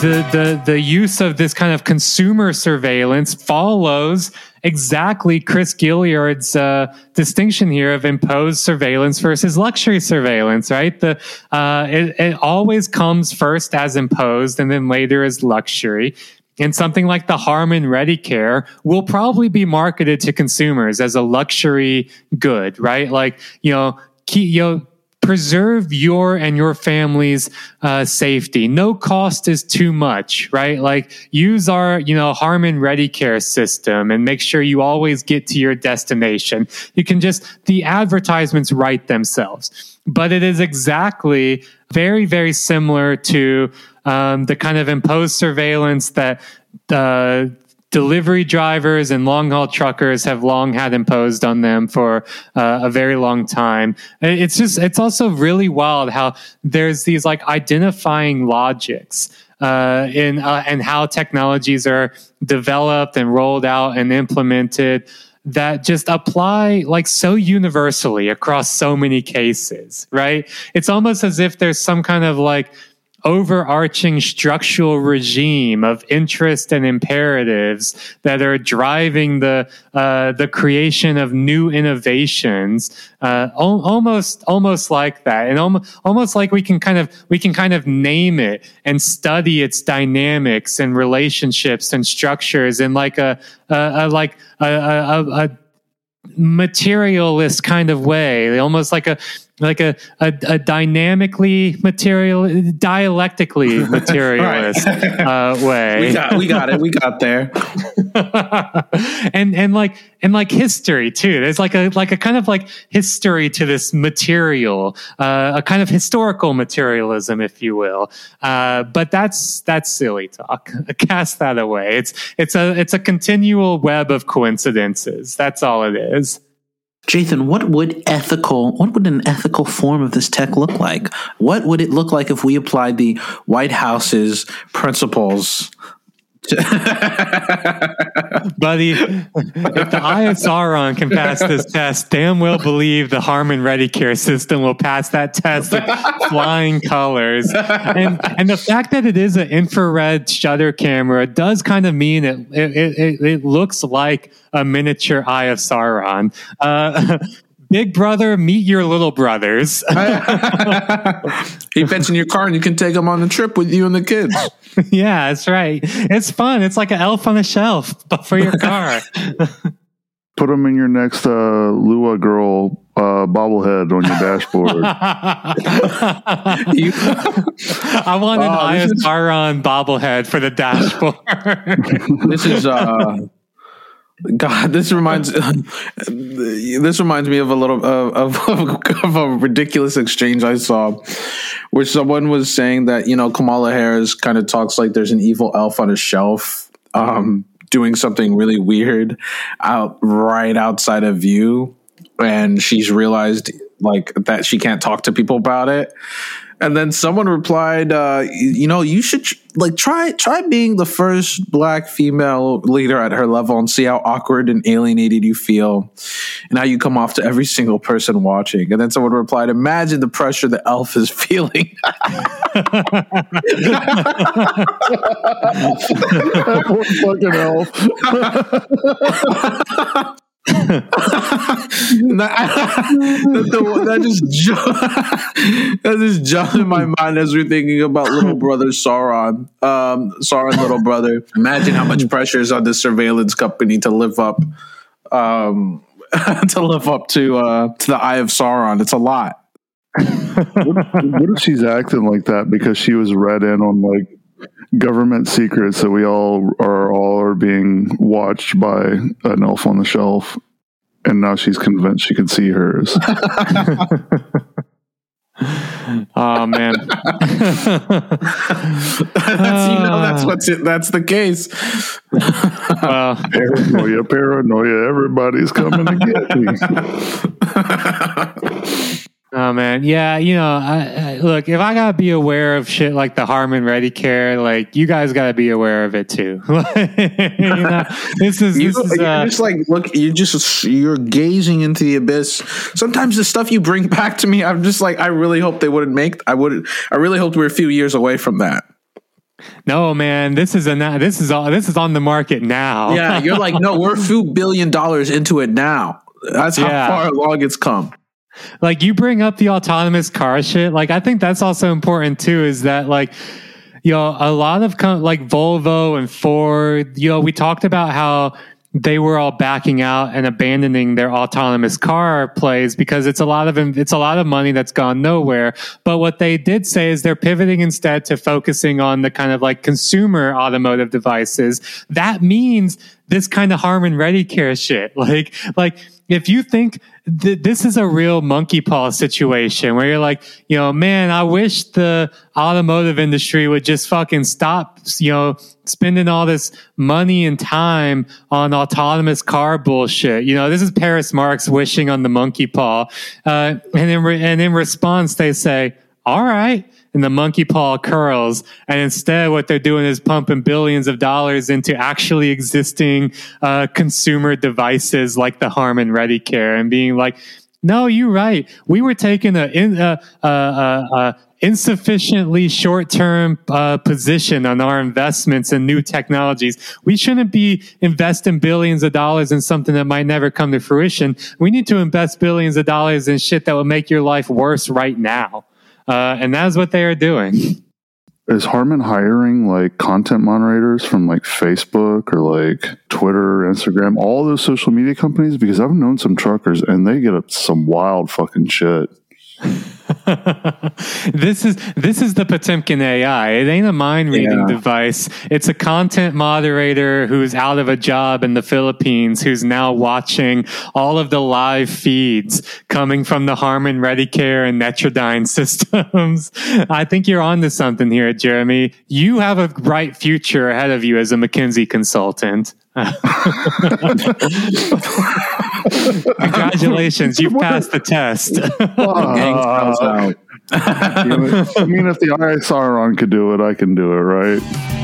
the the the use of this kind of consumer surveillance follows exactly Chris Gilliard's uh, distinction here of imposed surveillance versus luxury surveillance, right? The uh, it, it always comes first as imposed and then later as luxury. And something like the Harman ReadyCare will probably be marketed to consumers as a luxury good, right? Like, you know, key, you know, preserve your and your family's uh, safety. No cost is too much, right? Like use our, you know, Harman ReadyCare system and make sure you always get to your destination. You can just, the advertisements write themselves. But it is exactly very, very similar to um, the kind of imposed surveillance that uh, delivery drivers and long haul truckers have long had imposed on them for uh, a very long time. It's just, it's also really wild how there's these like identifying logics. Uh, in uh, and how technologies are developed and rolled out and implemented that just apply like so universally across so many cases, right? It's almost as if there's some kind of like overarching structural regime of interest and imperatives that are driving the uh, the creation of new innovations uh, al- almost almost like that. And al- almost like we can kind of we can kind of name it and study its dynamics and relationships and structures in like a, a, a like a, a, a materialist kind of way almost like a like a, a, a dynamically material, dialectically materialist uh, way. We got, we got it. We got there. and and like and like history too. There's like a like a kind of like history to this material, uh, a kind of historical materialism, if you will. Uh, but that's that's silly talk. Cast that away. It's it's a it's a continual web of coincidences. That's all it is. Jathan, what would ethical, what would an ethical form of this tech look like? What would it look like if we applied the White House's principles Buddy, if the Sauron can pass this test, damn well believe the Harman ReadyCare system will pass that test with flying colors. And and the fact that it is an infrared shutter camera does kind of mean it it, it, it looks like a miniature Eye of Sauron. Uh, Big brother, meet your little brothers. he fits in your car and you can take him on the trip with you and the kids. yeah, that's right. It's fun. It's like an elf on a shelf, but for your car. Put them in your next uh, Lua girl uh, bobblehead on your dashboard. you, I want an uh, Sauron bobblehead for the dashboard. this is uh, God, this reminds this reminds me of a little of, of, of, a ridiculous exchange I saw, where someone was saying that you know Kamala Harris kind of talks like there's an evil elf on a shelf, um, doing something really weird out right outside of view, and she's realized like that she can't talk to people about it and then someone replied, uh, "You know, you should like try try being the first black female leader at her level and see how awkward and alienated you feel, and how you come off to every single person watching." And then someone replied, "Imagine the pressure the elf is feeling." fucking elf. that, that, just that just jumped in my mind as we're thinking about little brother Sauron, um, Sauron little brother. Imagine how much pressure is on this surveillance company to live up, um, to live up to uh, to the Eye of Sauron. It's a lot. what, what if she's acting like that because she was read in on like government secrets that we all are all are being watched by an elf on the shelf and now she's convinced she can see hers. Oh man. That's, you know that's what's it that's the case. Well. Paranoia paranoia. Everybody's coming to get me Oh man, yeah, you know, I, I, look, if I gotta be aware of shit like the Harman ReadyCare, like you guys gotta be aware of it too. you know, this is, you, this is uh, just like look, you just you're gazing into the abyss. Sometimes the stuff you bring back to me, I'm just like, I really hope they wouldn't make. I would. I really hoped we are a few years away from that. No, man, this is a this is all this is on the market now. Yeah, you're like, no, we're a few billion dollars into it now. That's how yeah. far along it's come. Like you bring up the autonomous car shit. Like I think that's also important too. Is that like you know a lot of com- like Volvo and Ford. You know, we talked about how they were all backing out and abandoning their autonomous car plays because it's a lot of it's a lot of money that's gone nowhere. But what they did say is they're pivoting instead to focusing on the kind of like consumer automotive devices. That means this kind of Harman Ready Care shit. Like like if you think th- this is a real monkey paw situation where you're like, you know, man, I wish the automotive industry would just fucking stop, you know, spending all this money and time on autonomous car bullshit. You know, this is Paris Marx wishing on the monkey paw. Uh, and in re- and in response, they say, all right and the monkey paw curls. And instead, what they're doing is pumping billions of dollars into actually existing uh, consumer devices like the Harman Ready Care and being like, no, you're right. We were taking a, a, a, a insufficiently short-term uh, position on our investments in new technologies. We shouldn't be investing billions of dollars in something that might never come to fruition. We need to invest billions of dollars in shit that will make your life worse right now. Uh, and that's what they are doing. Is Harman hiring like content moderators from like Facebook or like Twitter, Instagram, all those social media companies? Because I've known some truckers and they get up some wild fucking shit. this is this is the Potemkin AI. It ain't a mind reading yeah. device. It's a content moderator who's out of a job in the Philippines who's now watching all of the live feeds coming from the Harman Care and Netradyne systems. I think you're onto something here, Jeremy. You have a bright future ahead of you as a McKinsey consultant. Congratulations, you passed the test. Uh, I mean, if the ISR on could do it, I can do it, right?